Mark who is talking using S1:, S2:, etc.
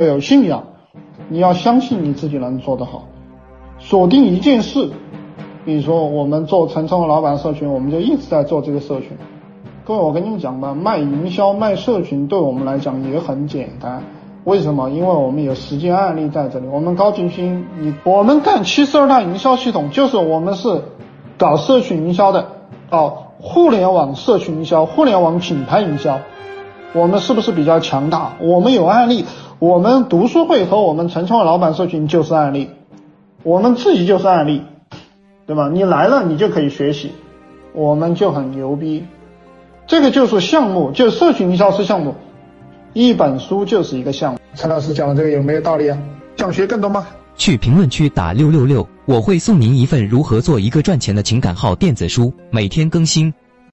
S1: 要有信仰，你要相信你自己能做得好，锁定一件事。比如说，我们做陈冲老板社群，我们就一直在做这个社群。各位，我跟你们讲吧，卖营销、卖社群，对我们来讲也很简单。为什么？因为我们有实践案例在这里。我们高进勋，你我们干七十二大营销系统，就是我们是搞社群营销的，搞，互联网社群营销、互联网品牌营销，我们是不是比较强大？我们有案例。我们读书会和我们陈创老板社群就是案例，我们自己就是案例，对吧？你来了，你就可以学习，我们就很牛逼。这个就是项目，就社群营销是项目，一本书就是一个项目。陈老师讲的这个有没有道理啊？想学更多吗？
S2: 去评论区打六六六，我会送您一份如何做一个赚钱的情感号电子书，每天更新。